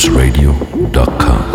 loopsradio.com.